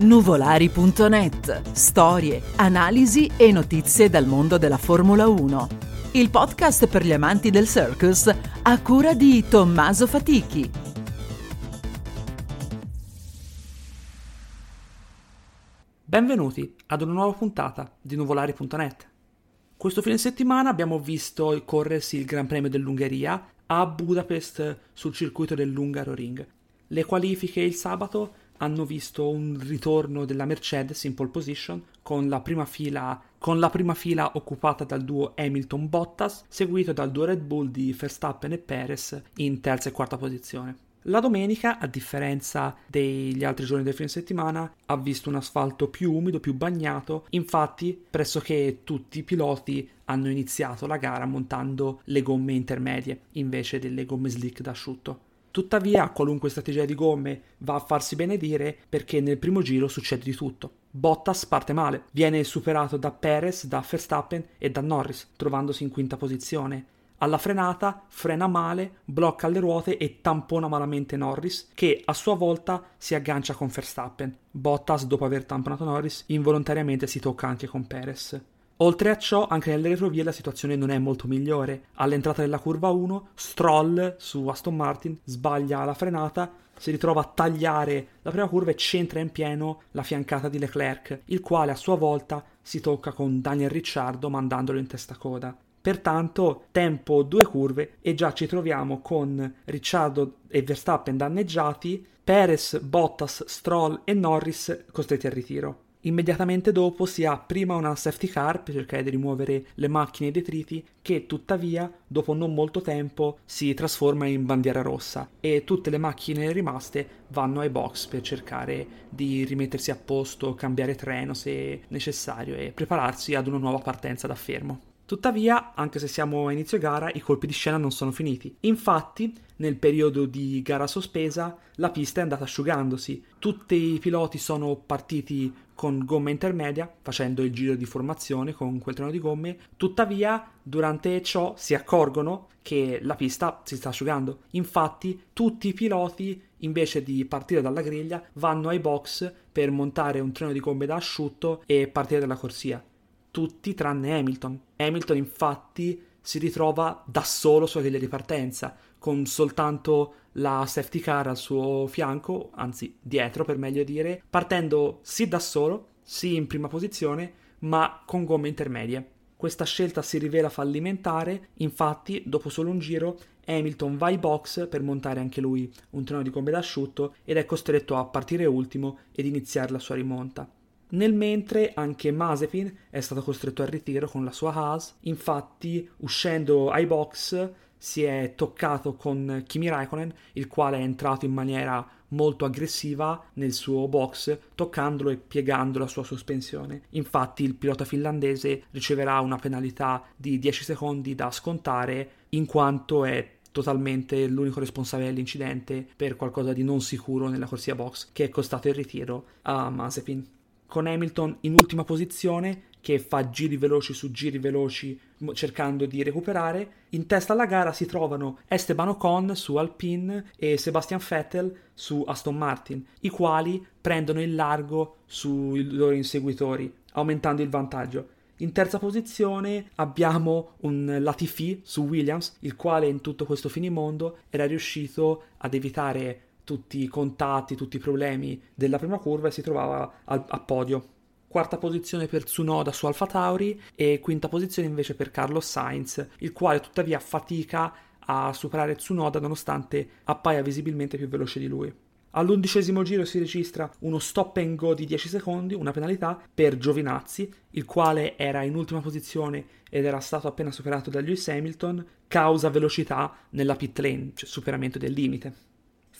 Nuvolari.net. Storie, analisi e notizie dal mondo della Formula 1. Il podcast per gli amanti del circus a cura di Tommaso Fatichi. Benvenuti ad una nuova puntata di Nuvolari.net. Questo fine settimana abbiamo visto corrersi il Gran Premio dell'Ungheria a Budapest sul circuito dell'Ungaroring. Le qualifiche il sabato hanno visto un ritorno della Mercedes in pole position con la prima fila, la prima fila occupata dal duo Hamilton-Bottas, seguito dal duo Red Bull di Verstappen e Perez in terza e quarta posizione. La domenica, a differenza degli altri giorni del fine settimana, ha visto un asfalto più umido, più bagnato, infatti pressoché tutti i piloti hanno iniziato la gara montando le gomme intermedie invece delle gomme slick da asciutto. Tuttavia, qualunque strategia di gomme va a farsi benedire perché nel primo giro succede di tutto. Bottas parte male, viene superato da Perez, da Verstappen e da Norris, trovandosi in quinta posizione. Alla frenata frena male, blocca le ruote e tampona malamente Norris, che a sua volta si aggancia con Verstappen. Bottas, dopo aver tamponato Norris, involontariamente si tocca anche con Perez. Oltre a ciò, anche nelle retrovie la situazione non è molto migliore. All'entrata della curva 1, Stroll su Aston Martin sbaglia la frenata, si ritrova a tagliare la prima curva e centra in pieno la fiancata di Leclerc, il quale a sua volta si tocca con Daniel Ricciardo mandandolo in testa coda. Pertanto, tempo due curve e già ci troviamo con Ricciardo e Verstappen danneggiati, Perez, Bottas, Stroll e Norris costretti al ritiro. Immediatamente dopo si ha prima una safety car per cercare di rimuovere le macchine e i detriti che tuttavia dopo non molto tempo si trasforma in bandiera rossa e tutte le macchine rimaste vanno ai box per cercare di rimettersi a posto, cambiare treno se necessario e prepararsi ad una nuova partenza da fermo. Tuttavia, anche se siamo a inizio gara, i colpi di scena non sono finiti. Infatti, nel periodo di gara sospesa, la pista è andata asciugandosi. Tutti i piloti sono partiti con gomma intermedia, facendo il giro di formazione con quel treno di gomme. Tuttavia, durante ciò si accorgono che la pista si sta asciugando. Infatti, tutti i piloti, invece di partire dalla griglia, vanno ai box per montare un treno di gomme da asciutto e partire dalla corsia tutti tranne Hamilton. Hamilton infatti si ritrova da solo sulla griglia di partenza, con soltanto la safety car al suo fianco, anzi dietro per meglio dire, partendo sì da solo, sì in prima posizione, ma con gomme intermedie. Questa scelta si rivela fallimentare, infatti dopo solo un giro Hamilton va ai box per montare anche lui un treno di gomme d'asciutto ed è costretto a partire ultimo ed iniziare la sua rimonta. Nel mentre anche Mazepin è stato costretto al ritiro con la sua Haas, infatti uscendo ai box si è toccato con Kimi Raikkonen, il quale è entrato in maniera molto aggressiva nel suo box, toccandolo e piegando la sua sospensione. Infatti il pilota finlandese riceverà una penalità di 10 secondi da scontare in quanto è totalmente l'unico responsabile dell'incidente per qualcosa di non sicuro nella corsia box che è costato il ritiro a Mazepin con Hamilton in ultima posizione che fa giri veloci su giri veloci cercando di recuperare. In testa alla gara si trovano Esteban Ocon su Alpine e Sebastian Vettel su Aston Martin, i quali prendono il largo sui loro inseguitori, aumentando il vantaggio. In terza posizione abbiamo un Latifi su Williams, il quale in tutto questo finimondo era riuscito ad evitare tutti i contatti, tutti i problemi della prima curva e si trovava al, a podio. Quarta posizione per Tsunoda su Alfa Tauri e quinta posizione invece per Carlos Sainz, il quale tuttavia fatica a superare Tsunoda nonostante appaia visibilmente più veloce di lui. All'undicesimo giro si registra uno stop and go di 10 secondi, una penalità per Giovinazzi, il quale era in ultima posizione ed era stato appena superato da Lewis Hamilton, causa velocità nella pit lane, cioè superamento del limite.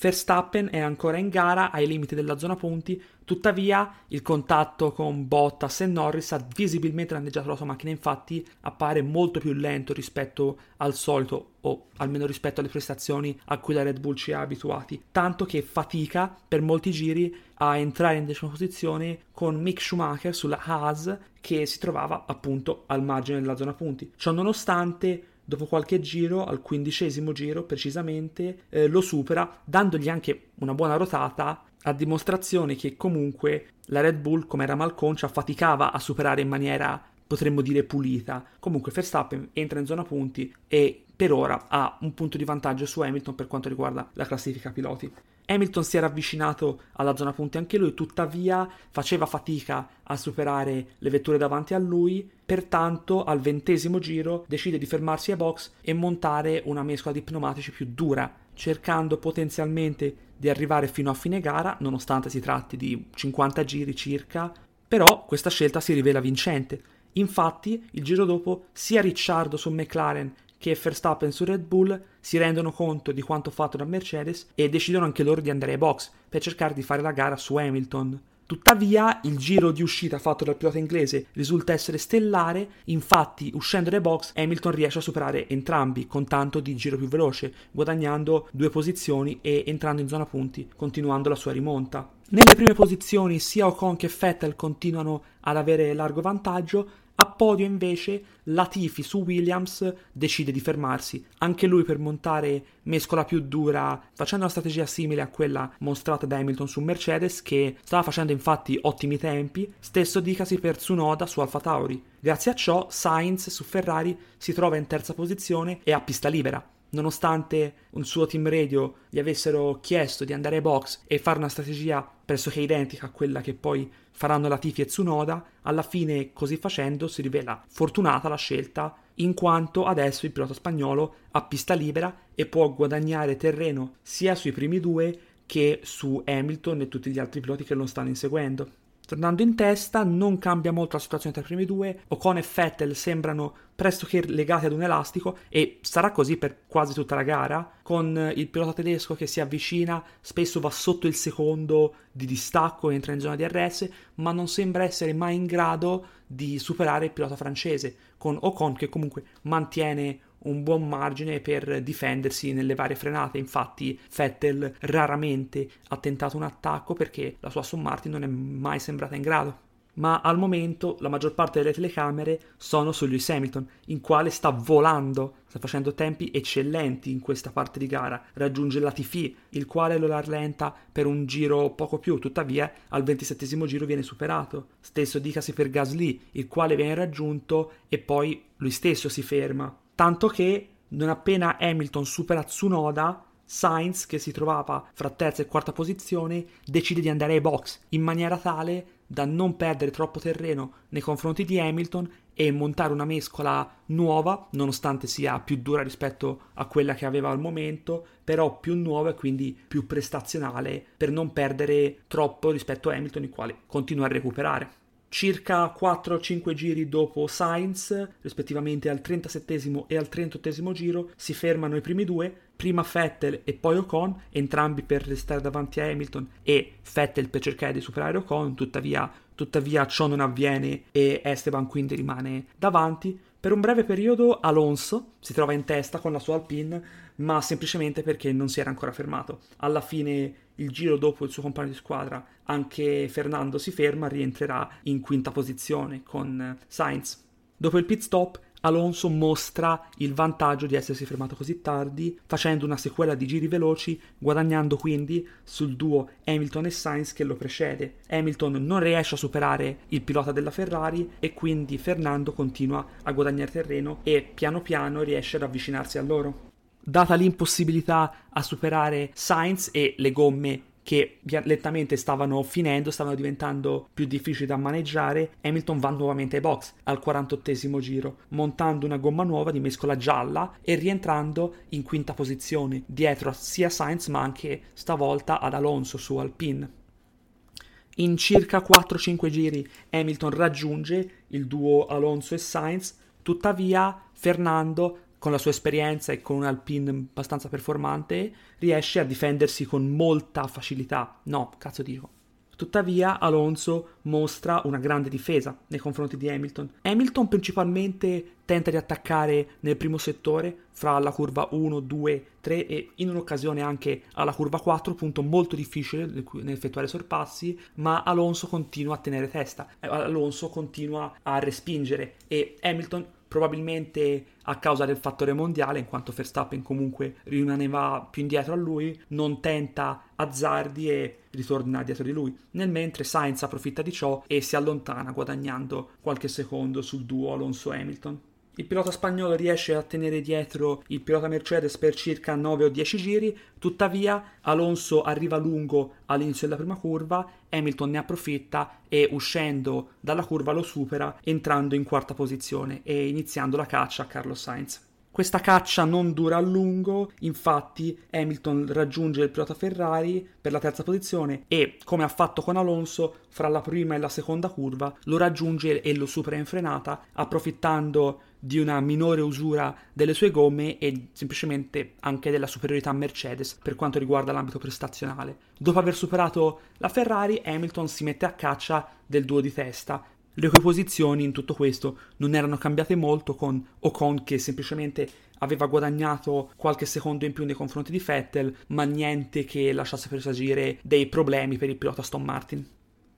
Verstappen è ancora in gara ai limiti della zona punti, tuttavia il contatto con Bottas e Norris ha visibilmente danneggiato la sua macchina, infatti appare molto più lento rispetto al solito o almeno rispetto alle prestazioni a cui la Red Bull ci ha abituati, tanto che fatica per molti giri a entrare in decima posizione con Mick Schumacher sulla Haas che si trovava appunto al margine della zona punti. Ciò nonostante dopo qualche giro, al quindicesimo giro precisamente, eh, lo supera, dandogli anche una buona rotata a dimostrazione che comunque la Red Bull, come era malconcia, faticava a superare in maniera, potremmo dire, pulita. Comunque Verstappen entra in zona punti e per ora ha un punto di vantaggio su Hamilton per quanto riguarda la classifica piloti. Hamilton si era avvicinato alla zona punti anche lui, tuttavia faceva fatica a superare le vetture davanti a lui, pertanto al ventesimo giro decide di fermarsi ai box e montare una mescola di pneumatici più dura, cercando potenzialmente di arrivare fino a fine gara, nonostante si tratti di 50 giri circa, però questa scelta si rivela vincente. Infatti, il giro dopo, sia Ricciardo su McLaren che Verstappen su Red Bull si rendono conto di quanto fatto da Mercedes e decidono anche loro di andare ai box per cercare di fare la gara su Hamilton. Tuttavia, il giro di uscita fatto dal pilota inglese risulta essere stellare, infatti, uscendo dai box, Hamilton riesce a superare entrambi con tanto di giro più veloce, guadagnando due posizioni e entrando in zona punti, continuando la sua rimonta. Nelle prime posizioni sia Ocon che Vettel continuano ad avere largo vantaggio, a podio invece Latifi su Williams decide di fermarsi, anche lui per montare mescola più dura, facendo una strategia simile a quella mostrata da Hamilton su Mercedes che stava facendo infatti ottimi tempi, stesso dicasi per Tsunoda su Alfa Tauri. Grazie a ciò Sainz su Ferrari si trova in terza posizione e a pista libera. Nonostante un suo team radio gli avessero chiesto di andare ai box e fare una strategia pressoché identica a quella che poi faranno Latifi e Tsunoda, alla fine così facendo si rivela fortunata la scelta in quanto adesso il pilota spagnolo ha pista libera e può guadagnare terreno sia sui primi due che su Hamilton e tutti gli altri piloti che lo stanno inseguendo. Tornando in testa, non cambia molto la situazione tra i primi due. Ocon e Vettel sembrano pressoché legati ad un elastico e sarà così per quasi tutta la gara, con il pilota tedesco che si avvicina, spesso va sotto il secondo di distacco entra in zona di RS, ma non sembra essere mai in grado di superare il pilota francese, con Ocon che comunque mantiene un buon margine per difendersi nelle varie frenate. Infatti, Vettel raramente ha tentato un attacco perché la sua Aston Martin non è mai sembrata in grado. Ma al momento la maggior parte delle telecamere sono su Lewis Hamilton, in quale sta volando, sta facendo tempi eccellenti in questa parte di gara. Raggiunge la Tifi, il quale lo rallenta per un giro poco più, tuttavia al 27 giro viene superato. Stesso dicasi per Gasly, il quale viene raggiunto e poi lui stesso si ferma tanto che non appena Hamilton supera Tsunoda, Sainz, che si trovava fra terza e quarta posizione, decide di andare ai box in maniera tale da non perdere troppo terreno nei confronti di Hamilton e montare una mescola nuova, nonostante sia più dura rispetto a quella che aveva al momento, però più nuova e quindi più prestazionale per non perdere troppo rispetto a Hamilton, il quale continua a recuperare. Circa 4-5 giri dopo Sainz, rispettivamente al 37 e al 38 giro, si fermano i primi due, prima Vettel e poi Ocon, entrambi per restare davanti a Hamilton e Vettel per cercare di superare Ocon, tuttavia, tuttavia ciò non avviene e Esteban quindi rimane davanti. Per un breve periodo Alonso si trova in testa con la sua Alpine, ma semplicemente perché non si era ancora fermato. Alla fine, il giro dopo il suo compagno di squadra, anche Fernando si ferma, rientrerà in quinta posizione con Sainz. Dopo il pit stop, Alonso mostra il vantaggio di essersi fermato così tardi, facendo una sequela di giri veloci, guadagnando quindi sul duo Hamilton e Sainz che lo precede. Hamilton non riesce a superare il pilota della Ferrari e quindi Fernando continua a guadagnare terreno e piano piano riesce ad avvicinarsi a loro. Data l'impossibilità a superare Sainz e le gomme che lentamente stavano finendo, stavano diventando più difficili da maneggiare, Hamilton va nuovamente ai box al 48 giro, montando una gomma nuova di mescola gialla e rientrando in quinta posizione, dietro sia Sainz ma anche stavolta ad Alonso su Alpine. In circa 4-5 giri Hamilton raggiunge il duo Alonso e Sainz, tuttavia Fernando con la sua esperienza e con un Alpine abbastanza performante, riesce a difendersi con molta facilità. No, cazzo dico. Tuttavia Alonso mostra una grande difesa nei confronti di Hamilton. Hamilton principalmente tenta di attaccare nel primo settore, fra la curva 1, 2, 3 e in un'occasione anche alla curva 4, punto molto difficile nell'effettuare sorpassi, ma Alonso continua a tenere testa, Alonso continua a respingere e Hamilton probabilmente a causa del fattore mondiale, in quanto Verstappen comunque rimaneva più indietro a lui, non tenta azzardi e ritorna dietro di lui. Nel mentre Sainz approfitta di ciò e si allontana guadagnando qualche secondo sul duo Alonso-Hamilton. Il pilota spagnolo riesce a tenere dietro il pilota Mercedes per circa 9 o 10 giri, tuttavia Alonso arriva lungo all'inizio della prima curva, Hamilton ne approfitta e uscendo dalla curva lo supera entrando in quarta posizione e iniziando la caccia a Carlos Sainz. Questa caccia non dura a lungo, infatti Hamilton raggiunge il pilota Ferrari per la terza posizione e, come ha fatto con Alonso, fra la prima e la seconda curva lo raggiunge e lo supera in frenata, approfittando di una minore usura delle sue gomme e semplicemente anche della superiorità Mercedes per quanto riguarda l'ambito prestazionale. Dopo aver superato la Ferrari, Hamilton si mette a caccia del duo di testa, le cui posizioni in tutto questo non erano cambiate molto con Ocon che semplicemente aveva guadagnato qualche secondo in più nei confronti di Vettel, ma niente che lasciasse presagire dei problemi per il pilota Aston Martin.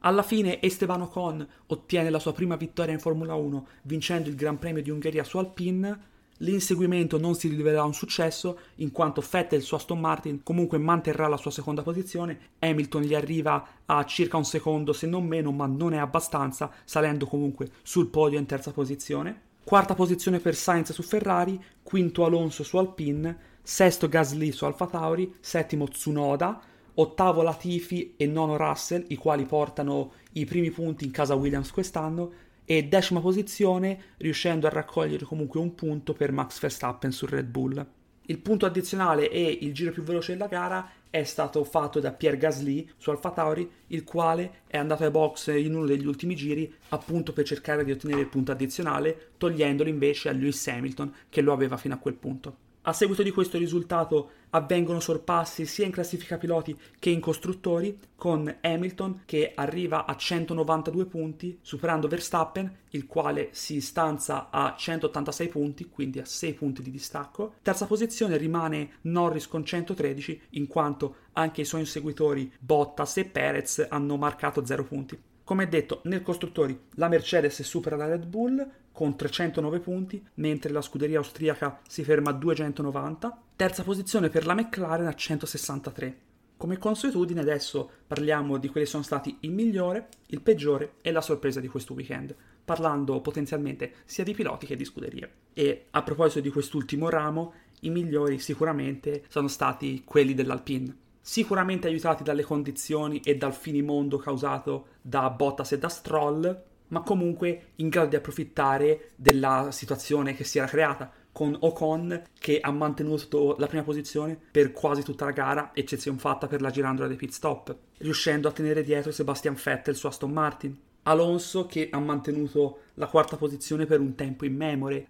Alla fine Esteban Ocon ottiene la sua prima vittoria in Formula 1 vincendo il Gran Premio di Ungheria su Alpine L'inseguimento non si rivelerà un successo, in quanto Vettel su Aston Martin comunque manterrà la sua seconda posizione, Hamilton gli arriva a circa un secondo se non meno, ma non è abbastanza, salendo comunque sul podio in terza posizione. Quarta posizione per Sainz su Ferrari, quinto Alonso su Alpine, sesto Gasly su Alfa Tauri, settimo Tsunoda, ottavo Latifi e nono Russell, i quali portano i primi punti in casa Williams quest'anno, e decima posizione riuscendo a raccogliere comunque un punto per Max Verstappen sul Red Bull. Il punto addizionale e il giro più veloce della gara è stato fatto da Pierre Gasly su Alfa Tauri, il quale è andato ai box in uno degli ultimi giri appunto per cercare di ottenere il punto addizionale, togliendolo invece a Lewis Hamilton che lo aveva fino a quel punto. A seguito di questo risultato avvengono sorpassi sia in classifica piloti che in costruttori, con Hamilton che arriva a 192 punti, superando Verstappen, il quale si stanza a 186 punti, quindi a 6 punti di distacco. Terza posizione rimane Norris con 113, in quanto anche i suoi inseguitori Bottas e Perez hanno marcato 0 punti. Come detto, nel costruttori la Mercedes supera la Red Bull, con 309 punti, mentre la scuderia austriaca si ferma a 290. Terza posizione per la McLaren a 163. Come consuetudine adesso parliamo di quelli che sono stati il migliore, il peggiore e la sorpresa di questo weekend, parlando potenzialmente sia di piloti che di scuderie. E a proposito di quest'ultimo ramo, i migliori sicuramente sono stati quelli dell'Alpine. Sicuramente aiutati dalle condizioni e dal finimondo causato da Bottas e da Stroll, ma comunque in grado di approfittare della situazione che si era creata con Ocon che ha mantenuto la prima posizione per quasi tutta la gara, eccezione fatta per la girandola dei pit stop, riuscendo a tenere dietro Sebastian Vettel su Aston Martin. Alonso che ha mantenuto la quarta posizione per un tempo immemore,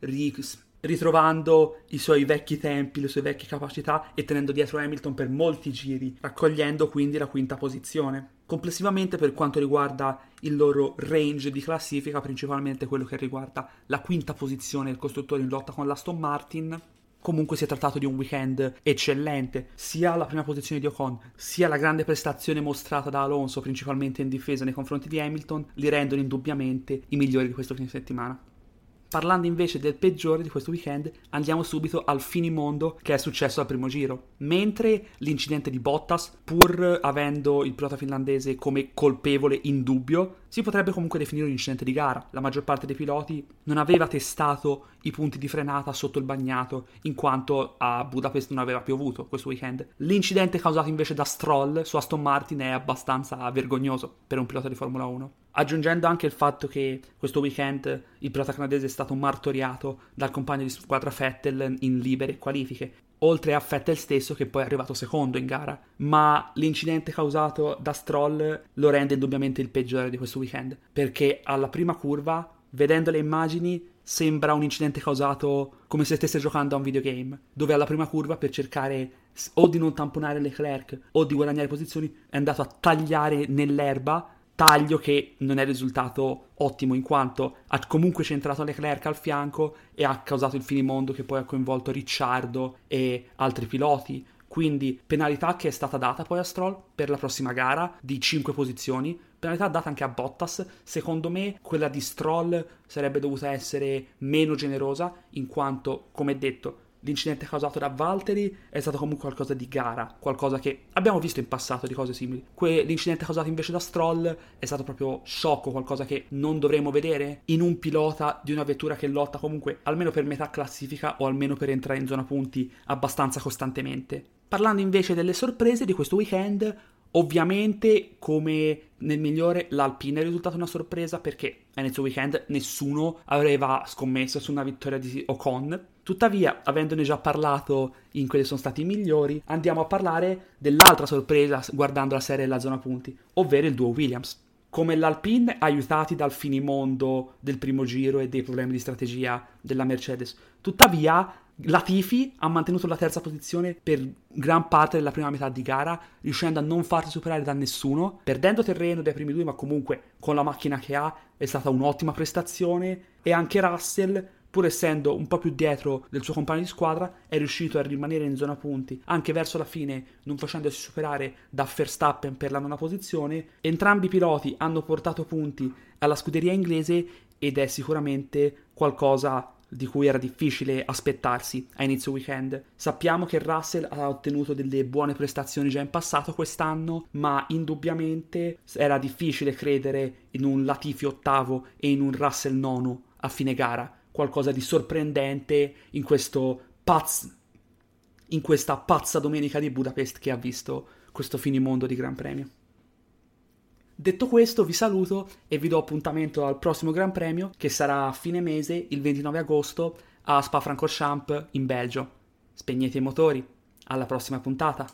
ritrovando i suoi vecchi tempi, le sue vecchie capacità e tenendo dietro Hamilton per molti giri, raccogliendo quindi la quinta posizione. Complessivamente per quanto riguarda il loro range di classifica, principalmente quello che riguarda la quinta posizione del costruttore in lotta con l'Aston Martin, comunque si è trattato di un weekend eccellente, sia la prima posizione di Ocon, sia la grande prestazione mostrata da Alonso, principalmente in difesa nei confronti di Hamilton, li rendono indubbiamente i migliori di questo fine settimana. Parlando invece del peggiore di questo weekend, andiamo subito al finimondo che è successo al primo giro. Mentre l'incidente di Bottas, pur avendo il pilota finlandese come colpevole in dubbio, si potrebbe comunque definire un incidente di gara. La maggior parte dei piloti non aveva testato i punti di frenata sotto il bagnato, in quanto a Budapest non aveva piovuto questo weekend. L'incidente causato invece da Stroll su Aston Martin è abbastanza vergognoso per un pilota di Formula 1. Aggiungendo anche il fatto che questo weekend il pilota canadese è stato martoriato dal compagno di squadra Vettel in libere qualifiche oltre a Vettel stesso che poi è arrivato secondo in gara, ma l'incidente causato da Stroll lo rende indubbiamente il peggiore di questo weekend, perché alla prima curva, vedendo le immagini, sembra un incidente causato come se stesse giocando a un videogame, dove alla prima curva per cercare o di non tamponare Leclerc o di guadagnare posizioni è andato a tagliare nell'erba taglio che non è risultato ottimo in quanto ha comunque centrato Leclerc al fianco e ha causato il finimondo che poi ha coinvolto Ricciardo e altri piloti. Quindi penalità che è stata data poi a Stroll per la prossima gara di 5 posizioni, penalità data anche a Bottas, secondo me quella di Stroll sarebbe dovuta essere meno generosa, in quanto, come detto, l'incidente causato da Valtteri è stato comunque qualcosa di gara, qualcosa che abbiamo visto in passato di cose simili. Que- l'incidente causato invece da Stroll è stato proprio sciocco, qualcosa che non dovremmo vedere in un pilota di una vettura che lotta comunque almeno per metà classifica o almeno per entrare in zona punti abbastanza costantemente. Parlando invece delle sorprese di questo weekend, Ovviamente, come nel migliore, l'Alpine è risultata una sorpresa perché a inizio weekend nessuno aveva scommesso su una vittoria di Ocon. Tuttavia, avendone già parlato in quelli sono stati i migliori, andiamo a parlare dell'altra sorpresa guardando la serie della zona punti, ovvero il duo Williams. Come l'Alpine, aiutati dal finimondo del primo giro e dei problemi di strategia della Mercedes. Tuttavia, Latifi ha mantenuto la terza posizione per gran parte della prima metà di gara, riuscendo a non farsi superare da nessuno, perdendo terreno dai primi due, ma comunque con la macchina che ha è stata un'ottima prestazione. E anche Russell, pur essendo un po' più dietro del suo compagno di squadra, è riuscito a rimanere in zona punti, anche verso la fine, non facendosi superare da Verstappen per la nona posizione. Entrambi i piloti hanno portato punti alla scuderia inglese ed è sicuramente qualcosa di cui era difficile aspettarsi a inizio weekend. Sappiamo che Russell ha ottenuto delle buone prestazioni già in passato quest'anno, ma indubbiamente era difficile credere in un Latifi ottavo e in un Russell nono a fine gara. Qualcosa di sorprendente in questo pazz in questa pazza domenica di Budapest che ha visto questo finimondo di Gran Premio. Detto questo, vi saluto e vi do appuntamento al prossimo Gran Premio che sarà a fine mese, il 29 agosto, a Spa-Francorchamps in Belgio. Spegnete i motori. Alla prossima puntata.